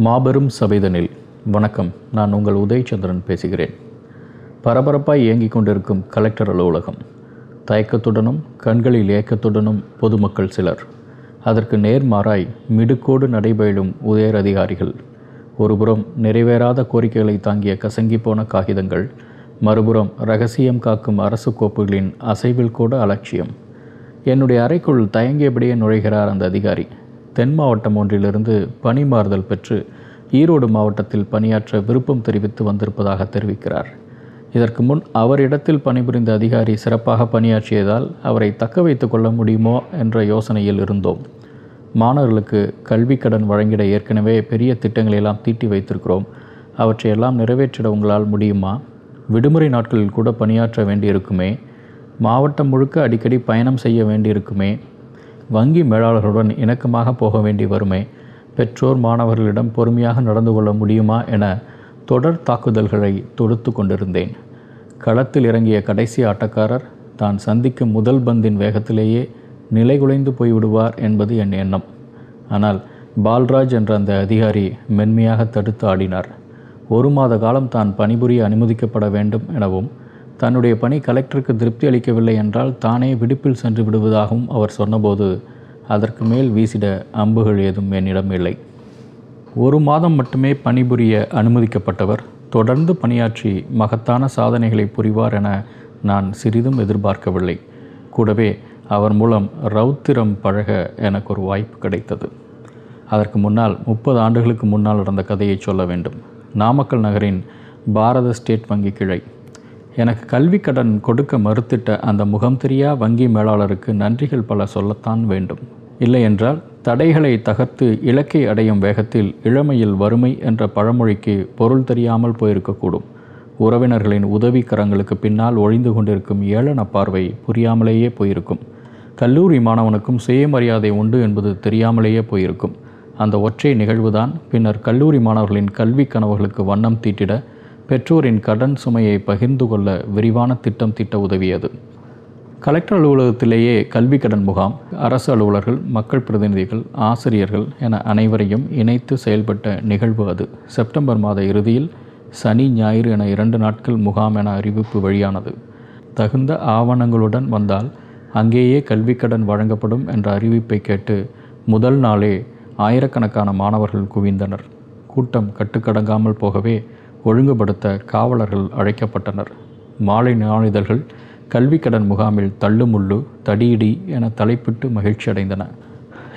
மாபெரும் சபைதனில். வணக்கம் நான் உங்கள் உதயச்சந்திரன் பேசுகிறேன். பரபரப்பாய் இயங்கிக் கொண்டிருக்கும் கலெக்டர் அலுவலகம். தயக்கத்துடனும் கண்களில் ஏக்கத்துடனும் பொதுமக்கள் சிலர். அதற்கு நேர்மாறாய் மிடுக்கோடு நடைபயிலும் உயர் அதிகாரிகள். ஒருபுறம் நிறைவேறாத கோரிக்கைகளை தாங்கிய கசங்கி போன காகிதங்கள் மறுபுறம் ரகசியம் காக்கும் அரசு கோப்புகளின் அசைவில் கூட அலட்சியம். என்னுடைய அறைக்குள் தயங்கியபடியே நுழைகிறார் அந்த அதிகாரி. தென் மாவட்டம் ஒன்றிலிருந்து பணி மாறுதல் பெற்று ஈரோடு மாவட்டத்தில் பணியாற்ற விருப்பம் தெரிவித்து வந்திருப்பதாக தெரிவிக்கிறார். இதற்கு முன் அவரிடத்தில் பணிபுரிந்த அதிகாரி சிறப்பாக பணியாற்றியதால் அவரை தக்க வைத்து கொள்ள முடியுமோ என்ற யோசனையில் இருந்தோம். மாணவர்களுக்கு கல்வி கடன் வழங்கிட ஏற்கனவே பெரிய திட்டங்களை எல்லாம் தீட்டி வைத்திருக்கிறோம். அவற்றையெல்லாம் நிறைவேற்றிட உங்களால் முடியுமா? விடுமுறை நாட்களில் கூட பணியாற்ற வேண்டியிருக்குமே? மாவட்டம் முழுக்க அடிக்கடி பயணம் செய்ய வேண்டியிருக்குமே? வங்கி மேலாளர்களுடன் இணக்கமாக போக வேண்டி வருமே. பெற்றோர் மாணவர்களிடம் பொறுமையாக நடந்து கொள்ள முடியுமா என தொடர் தாக்குதல்களை தொடுத்து கொண்டிருந்தேன். களத்தில் இறங்கிய கடைசி ஆட்டக்காரர் தான் சந்திக்கும் முதல் பந்தின் வேகத்திலேயே நிலைகுலைந்து போய்விடுவார் என்பது என் எண்ணம். ஆனால் பால்ராஜ் என்ற அந்த அதிகாரி மென்மையாக தடுத்து ஆடினார். ஒரு மாத காலம் தான் பணிபுரிய அனுமதிக்கப்பட வேண்டும் எனவும் தன்னுடைய பணி கலெக்டருக்கு திருப்தி அளிக்கவில்லை என்றால் தானே விடுப்பில் சென்று விடுவதாகவும் அவர் சொன்னபோது அதற்கு மேல் வீசிட அம்புகள் ஏதும் என்னிடம் இல்லை. ஒரு மாதம் மட்டுமே பணிபுரிய அனுமதிக்கப்பட்டவர் தொடர்ந்து பணியாற்றி மகத்தான சாதனைகளை புரிவார் என நான் சிறிதும் எதிர்பார்க்கவில்லை. கூடவே அவர் மூலம் ரௌத்திரம் பழக எனக்கு ஒரு வாய்ப்பு கிடைத்தது. அதற்கு முன்னால் முப்பது ஆண்டுகளுக்கு முன்னால் நடந்த கதையை சொல்ல வேண்டும். நாமக்கல் நகரின் பாரத ஸ்டேட் வங்கி கிளை. எனக்கு கல்வி கடன் கொடுக்க மறுத்திட்ட அந்த முகம் தெரியா வங்கி மேலாளருக்கு நன்றிகள் பல சொல்லத்தான் வேண்டும். இல்லையென்றால் தடைகளை தகர்த்து இலக்கை அடையும் வேகத்தில் இளமையில் வறுமை என்ற பழமொழிக்கு பொருள் தெரியாமல் போயிருக்கக்கூடும். உறவினர்களின் உதவி கரங்களுக்கு பின்னால் ஒழிந்து கொண்டிருக்கும் ஏளன பார்வை புரியாமலேயே போயிருக்கும். கல்லூரி மாணவனுக்கும் சுயமரியாதை உண்டு என்பது தெரியாமலேயே போயிருக்கும். அந்த ஒற்றை நிகழ்வுதான் பின்னர் கல்லூரி மாணவர்களின் கல்வி கனவுகளுக்கு வண்ணம் தீட்டிட பெற்றோரின் கடன் சுமையை பகிர்ந்து கொள்ள விரிவான திட்டம் திட்ட உதவியது. கலெக்டர் அலுவலகத்திலேயே கல்வி கடன் முகாம் அரசு அலுவலர்கள் மக்கள் பிரதிநிதிகள் ஆசிரியர்கள் என அனைவரையும் இணைத்து செயல்பட்ட நிகழ்வு அது. செப்டம்பர் மாத இறுதியில் சனி ஞாயிறு என இரண்டு நாட்கள் முகாம் என அறிவிப்பு வெளியானது. தகுந்த ஆவணங்களுடன் வந்தால் அங்கேயே கல்வி கடன் வழங்கப்படும் என்ற அறிவிப்பை கேட்டு முதல் நாளே ஆயிரக்கணக்கான மாணவர்கள் குவிந்தனர். கூட்டம் கட்டுக்கடங்காமல் போகவே ஒழுங்குபடுத்த காவலர்கள் அழைக்கப்பட்டனர். மாலை நாளிதழ்கள் கல்வி கடன் முகாமில் தள்ளுமுள்ளு தடியிடி என தலைப்பிட்டு மகிழ்ச்சி அடைந்தன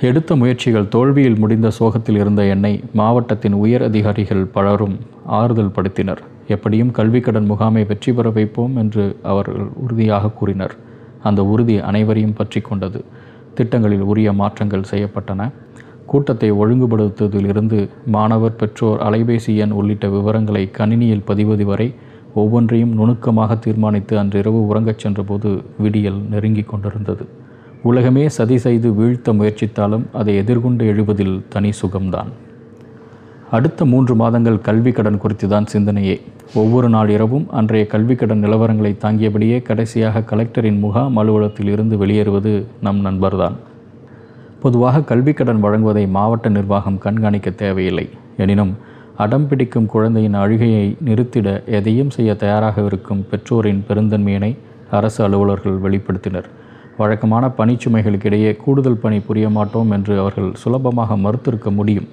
எடுத்த முயற்சிகள் தோல்வியில் முடிந்த சோகத்தில் இருந்த என்னை மாவட்டத்தின் உயர் அதிகாரிகள் பலரும் ஆறுதல் படுத்தினர். எப்படியும் கல்வி கடன் முகாமை வெற்றி பெற வைப்போம் என்று அவர்கள் உறுதியாக கூறினர். அந்த உறுதி அனைவரையும் பற்றி கொண்டது. திட்டங்களில் உரிய மாற்றங்கள் செய்யப்பட்டன. கூட்டத்தை ஒழுங்குபடுத்துவதிலிருந்து மாணவர் பெற்றோர் அலைபேசி எண் உள்ளிட்ட விவரங்களை கணினியில் பதிவது வரை ஒவ்வொன்றையும் நுணுக்கமாக தீர்மானித்து அன்றிரவு உறங்கச் சென்றபோது விடியல் நெருங்கி கொண்டிருந்தது. உலகமே சதி செய்து வீழ்த்த முயற்சித்தாலும் அதை எதிர்கொண்டு எழுவதில் தனி சுகம்தான். அடுத்த மூன்று மாதங்கள் கல்வி கடன் குறித்து தான் சிந்தனையே. ஒவ்வொரு நாள் இரவும் அன்றைய கல்வி கடன் நிலவரங்களை தாங்கியபடியே கடைசியாக கலெக்டரின் முகாம் அலுவலகத்தில் இருந்து வெளியேறுவது நம் நண்பர்தான். பொதுவாக கல்விக்கடன் கடன் வழங்குவதை மாவட்ட நிர்வாகம் கண்காணிக்க தேவையில்லை. எனினும் அடம் பிடிக்கும் குழந்தையின் அழுகையை நிறுத்திட எதையும் செய்ய தயாராக இருக்கும் பெற்றோரின் பெருந்தன்மையினை அரசு அலுவலர்கள் வெளிப்படுத்தினர். வழக்கமான பணிச்சுமைகளுக்கிடையே கூடுதல் பணி புரிய மாட்டோம் என்று அவர்கள் சுலபமாக மறுத்திருக்க முடியும்.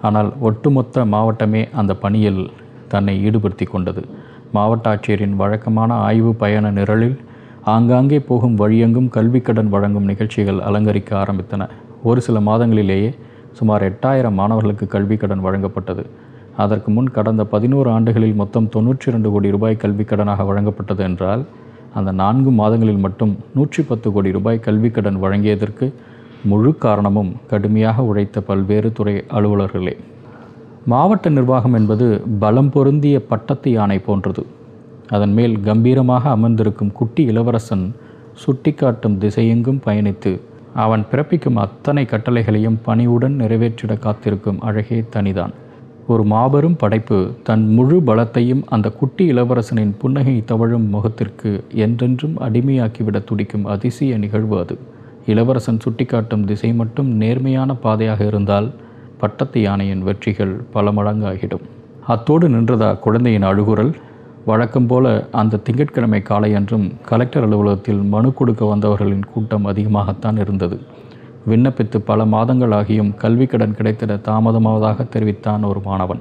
ஆனால் ஒட்டுமொத்த மாவட்டமே அந்த பணியில் தன்னை ஈடுபடுத்தி கொண்டது. மாவட்ட ஆட்சியரின் வழக்கமான ஆய்வு பயண நிரலில் ஆங்காங்கே போகும் வழியெங்கும் கல்விக்கடன் கடன் வழங்கும் நிகழ்ச்சிகள் அலங்கரிக்க ஆரம்பித்தன. ஒரு சில மாதங்களிலேயே சுமார் எட்டாயிரம் மாணவர்களுக்கு கல்விக் கடன் வழங்கப்பட்டது. அதற்கு முன் கடந்த பதினோரு ஆண்டுகளில் மொத்தம் தொண்ணூற்றி இரண்டு கோடி ரூபாய் கல்விக் கடனாக வழங்கப்பட்டது என்றால் அந்த நான்கு மாதங்களில் மட்டும் நூற்றி பத்து கோடி ரூபாய் கல்விக் கடன் வழங்கியதற்கு முழு காரணமும் கடுமையாக உழைத்த பல்வேறு துறை அலுவலர்களே. மாவட்ட நிர்வாகம் என்பது பலம் பொருந்திய பட்டத்து யானை போன்றது. அதன் மேல் கம்பீரமாக அமர்ந்திருக்கும் குட்டி இளவரசன் சுட்டிக்காட்டும் திசையெங்கும் பயணித்து அவன் பிறப்பிக்கும் அத்தனை கட்டளைகளையும் பணிவுடன் நிறைவேற்றிட காத்திருக்கும் அழகே தனிதான். ஒரு மாபெரும் படைப்பு தன் முழு பலத்தையும் அந்த குட்டி இளவரசனின் புன்னகை தவழும் முகத்திற்கு என்றென்றும் அடிமையாக்கிவிட துடிக்கும் அதிசய நிகழ்வு அது. இளவரசன் சுட்டிக்காட்டும் திசை மட்டும் நேர்மையான பாதையாக இருந்தால் பட்டத்து யானையின் வெற்றிகள் பல மடங்காகிடும். அத்தோடு நின்றதா குழந்தையின் அழுகுரல்? வழக்கம் போல அந்த திங்கட்கிழமை காலையன்றும் கலெக்டர் அலுவலகத்தில் மனு கொடுக்க வந்தவர்களின் கூட்டம் அதிகமாகத்தான் இருந்தது. விண்ணப்பித்து பல மாதங்களாகியும் கல்வி கடன் கிடைத்திட தாமதமாவதாக தெரிவித்தான் ஒரு மாணவன்.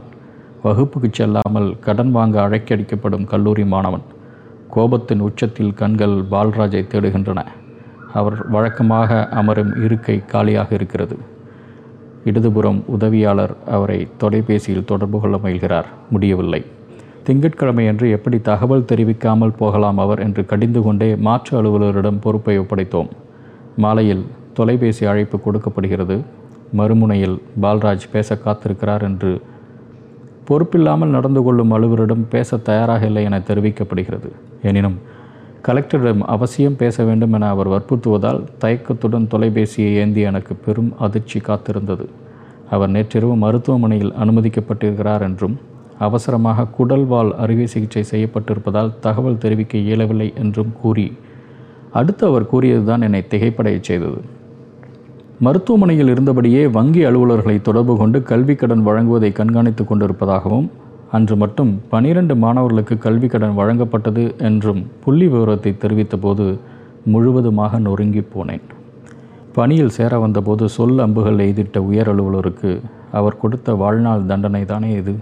வகுப்புக்கு செல்லாமல் கடன் வாங்க அழைக்கடிக்கப்படும் கல்லூரி மாணவன். கோபத்தின் உச்சத்தில் கண்கள் பால்ராஜை தேடுகின்றன. அவர் வழக்கமாக அமரும் இருக்கை காலியாக இருக்கிறது. இடதுபுறம் உதவியாளர் அவரை தொலைபேசியில் தொடர்பு கொள்ள முயல்கிறார். முடியவில்லை. திங்கட்கிழமையன்று எப்படி தகவல் தெரிவிக்காமல் போகலாம் அவர் என்று கடிந்து கொண்டே மாற்று அலுவலரிடம் பொறுப்பை ஒப்படைத்தோம். மாலையில் தொலைபேசி அழைப்பு கொடுக்கப்படுகிறது. மறுமுனையில் பால்ராஜ் பேச காத்திருக்கிறார் என்று பொறுப்பில்லாமல் நடந்து கொள்ளும் அலுவலரிடம் பேச தயாராக இல்லை என தெரிவிக்கப்படுகிறது. எனினும் கலெக்டரிடம் அவசியம் பேச வேண்டும் என அவர் வற்புறுத்துவதால் தயக்கத்துடன் தொலைபேசியை ஏந்தி எனக்கு பெரும் அதிர்ச்சி காத்திருந்தது. அவர் நேற்றிரவு மருத்துவமனையில் அனுமதிக்கப்பட்டிருக்கிறார் என்றும் அவசரமாக குடல்வால் அறுவை சிகிச்சை செய்யப்பட்டிருப்பதால் தகவல் தெரிவிக்க இயலவில்லை என்றும் கூறி அடுத்து அவர் கூறியதுதான் என்னை திகைப்படையச் செய்தது. மருத்துவமனையில் இருந்தபடியே வங்கி அலுவலர்களை தொடர்பு கொண்டு கல்வி கடன் வழங்குவதை கண்காணித்து கொண்டிருப்பதாகவும் அன்று மட்டும் பனிரெண்டு மாணவர்களுக்கு கல்வி கடன் வழங்கப்பட்டது என்றும் புள்ளி விவரத்தை தெரிவித்தபோது முழுவதுமாக நொறுங்கி போனேன். பணியில் சேர வந்தபோது சொல் அம்புகள் எய்திட்ட உயர் அலுவலருக்கு அவர் கொடுத்த வாழ்நாள் தண்டனை தானே இது?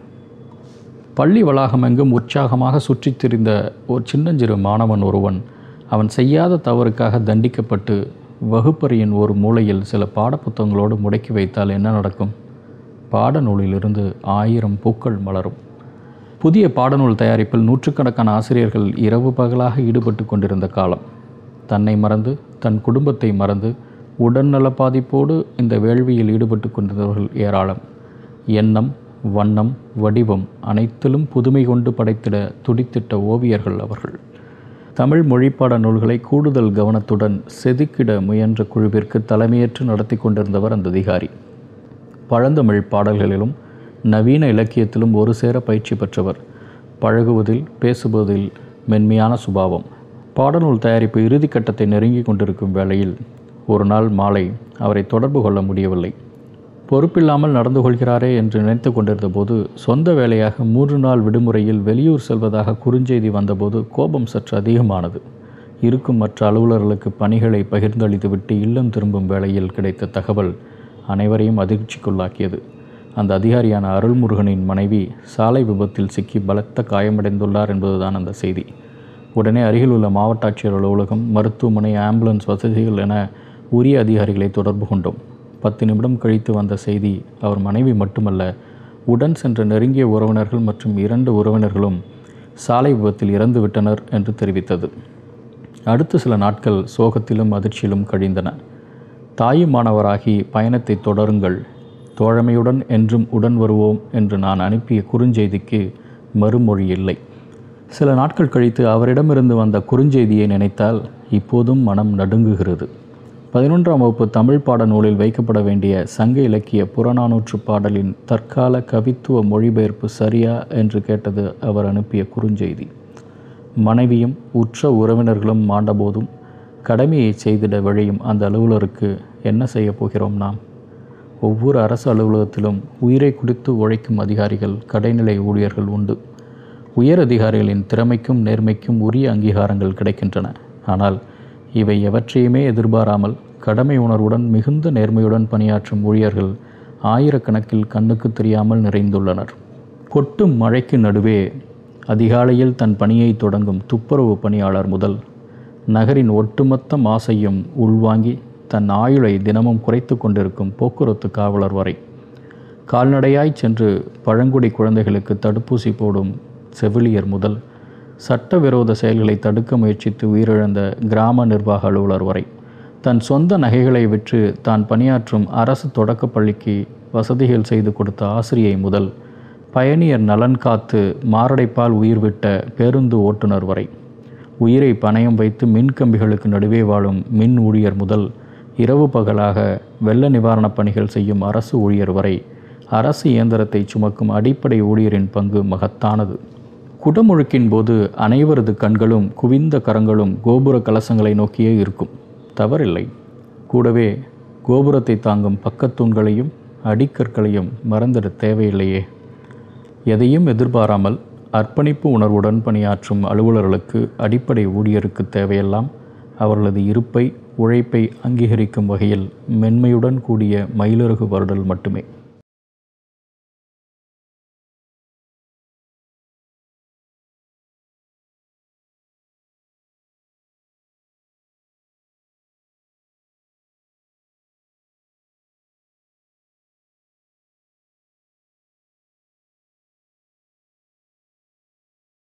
பள்ளி வளாகமெங்கும் உற்சாகமாக சுற்றித் திரிந்த ஒரு சின்னஞ்சிறு மாணவன் ஒருவன் அவன் செய்யாத தவறுக்காக தண்டிக்கப்பட்டு வகுப்பறையின் ஒரு மூலையில் சில பாடப்புத்தகங்களோடு முடக்கி வைத்தால் என்ன நடக்கும்? பாடநூலிலிருந்து ஆயிரம் பூக்கள் மலரும். புதிய பாடநூல் தயாரிப்பில் நூற்றுக்கணக்கான ஆசிரியர்கள் இரவு பகலாக ஈடுபட்டு கொண்டிருந்த காலம். தன்னை மறந்து தன் குடும்பத்தை மறந்து உடல்நல பாதிப்போடு இந்த வேள்வியில் ஈடுபட்டு கொண்டிருந்தவர்கள் ஏராளம். எண்ணம் வண்ணம் வடிவம் அனைத்திலும் புதுமை கொண்டு படைத்திட துடித்திட்ட ஓவியர்கள் அவர்கள். தமிழ் மொழிப்பாட நூல்களை கூடுதல் கவனத்துடன் செதுக்கிட முயன்ற குழுவிற்கு தலைமையேற்று நடத்தி கொண்டிருந்தவர் அந்த அதிகாரி. பழந்தமிழ் பாடல்களிலும் நவீன இலக்கியத்திலும் ஒரு சேர பயிற்சி பெற்றவர். பழகுவதில் பேசுவதில் மென்மையான சுபாவம். பாடநூல் தயாரிப்பு இறுதிக்கட்டத்தை நெருங்கி கொண்டிருக்கும் வேளையில் ஒரு நாள் மாலை அவரை தொடர்பு கொள்ள முடியவில்லை. பொறுப்பில்லாமல் நடந்து கொள்கிறாரே என்று நினைத்து கொண்டிருந்த போது சொந்த வேலையாக மூன்று நாள் விடுமுறையில் வெளியூர் செல்வதாக குறுஞ்செய்தி வந்தபோது கோபம் சற்று அதிகமானது. இருக்கும் மற்ற அலுவலர்களுக்கு பணிகளை பகிர்ந்தளித்துவிட்டு இல்லம் திரும்பும் வேளையில் கிடைத்த தகவல் அனைவரையும் அதிர்ச்சிக்குள்ளாக்கியது. அந்த அதிகாரியான அருள்முருகனின் மனைவி சாலை விபத்தில் சிக்கி பலத்த காயமடைந்துள்ளார் என்பதுதான் அந்த செய்தி. உடனே அருகில் உள்ள மாவட்ட ஆட்சியர் அலுவலகம் மருத்துவமனை ஆம்புலன்ஸ் வசதிகள் என உரிய அதிகாரிகளை தொடர்பு கொண்டோம். பத்து நிமிடம் கழித்து வந்த செய்தி அவர் மனைவி மட்டுமல்ல உடன் சென்ற நெருங்கிய உறவினர்கள் மற்றும் இரண்டு உறவினர்களும் சாலை விபத்தில் இறந்து விட்டனர் என்று தெரிவித்தது. அடுத்த சில நாட்கள் சோகத்திலும் அதிர்ச்சியிலும் கழிந்தன. தாயுமானவராகி பயணத்தை தொடருங்கள் தோழமையுடன் என்றும் உடன் வருவோம் என்று நான் அனுப்பிய குறுஞ்செய்திக்கு மறுமொழி இல்லை. சில நாட்கள் கழித்து அவரிடமிருந்து வந்த குறுஞ்செய்தியை நினைத்தால் இப்போதும் மனம் நடுங்குகிறது. பதினொன்றாம் வகுப்பு தமிழ் பாட நூலில் வைக்கப்பட வேண்டிய சங்க இலக்கிய புறநானூற்று பாடலின் தற்கால கவித்துவ மொழிபெயர்ப்பு சரியா என்று கேட்டது அவர் அனுப்பிய குறுஞ்செய்தி. மனைவியும் உற்ற உறவினர்களும் மாண்டபோதும் கடமையை செய்திட விழையும் அந்த அலுவலருக்கு என்ன செய்யப் போகிறோம் நாம்? ஒவ்வொரு அரசு அலுவலகத்திலும் உயிரை குடித்து உழைக்கும் அதிகாரிகள் கடைநிலை ஊழியர்கள் உண்டு. உயர் அதிகாரிகளின் திறமைக்கும் நேர்மைக்கும் உரிய அங்கீகாரங்கள் கிடைக்கின்றன. ஆனால் இவை எவற்றையுமே எதிர்பாராமல் கடமை உணர்வுடன் மிகுந்த நேர்மையுடன் பணியாற்றும் ஊழியர்கள் ஆயிரக்கணக்கில் கண்ணுக்கு தெரியாமல் நிறைந்துள்ளனர். கொட்டும் மழைக்கு நடுவே அதிகாலையில் தன் பணியை தொடங்கும் துப்புரவு பணியாளர் முதல் நகரின் ஒட்டுமொத்த மாசையும் உள்வாங்கி தன் ஆயுளை தினமும் குறைத்து கொண்டிருக்கும் போக்குவரத்து காவலர் வரை. கால்நடையாய் சென்று பழங்குடி குழந்தைகளுக்கு தடுப்பூசி போடும் செவிலியர் முதல் சட்டவிரோத செயல்களை தடுக்க முயற்சித்து உயிரிழந்த கிராம நிர்வாக அலுவலர் வரை. தன் சொந்த நகைகளை விற்று தான் பணியாற்றும் அரசு தொடக்கப் பள்ளிக்கு வசதிகள் செய்து கொடுத்த ஆசிரியை முதல் பயணியர் நலன் காத்து மாரடைப்பால் உயிர் விட்ட பேருந்து ஓட்டுநர் வரை. உயிரை பணயம் வைத்து மின் கம்பிகளுக்கு நடுவே வாழும் மின் ஊழியர் முதல் இரவு பகலாக வெள்ள நிவாரணப் பணிகள் செய்யும் அரசு ஊழியர் வரை அரசு இயந்திரத்தை சுமக்கும் அடிப்படை ஊழியரின் பங்கு மகத்தானது. குடமுழுக்கின் போது அனைவரது கண்களும் குவிந்த கரங்களும் கோபுர கலசங்களை நோக்கியே இருக்கும். தவறில்லை. கூடவே கோபுரத்தை தாங்கும் பக்கத்தூண்களையும் அடிக்கற்களையும் மறந்திட தேவையில்லையே. எதையும் எதிர்பாராமல் அர்ப்பணிப்பு உணர்வுடன் பணியாற்றும் அலுவலர்களுக்கு அடிப்படை ஊழியருக்கு தேவையெல்லாம் அவர்களது இருப்பை உழைப்பை அங்கீகரிக்கும் வகையில் மென்மையுடன் கூடிய மயிலிறகு வருடல் மட்டுமே.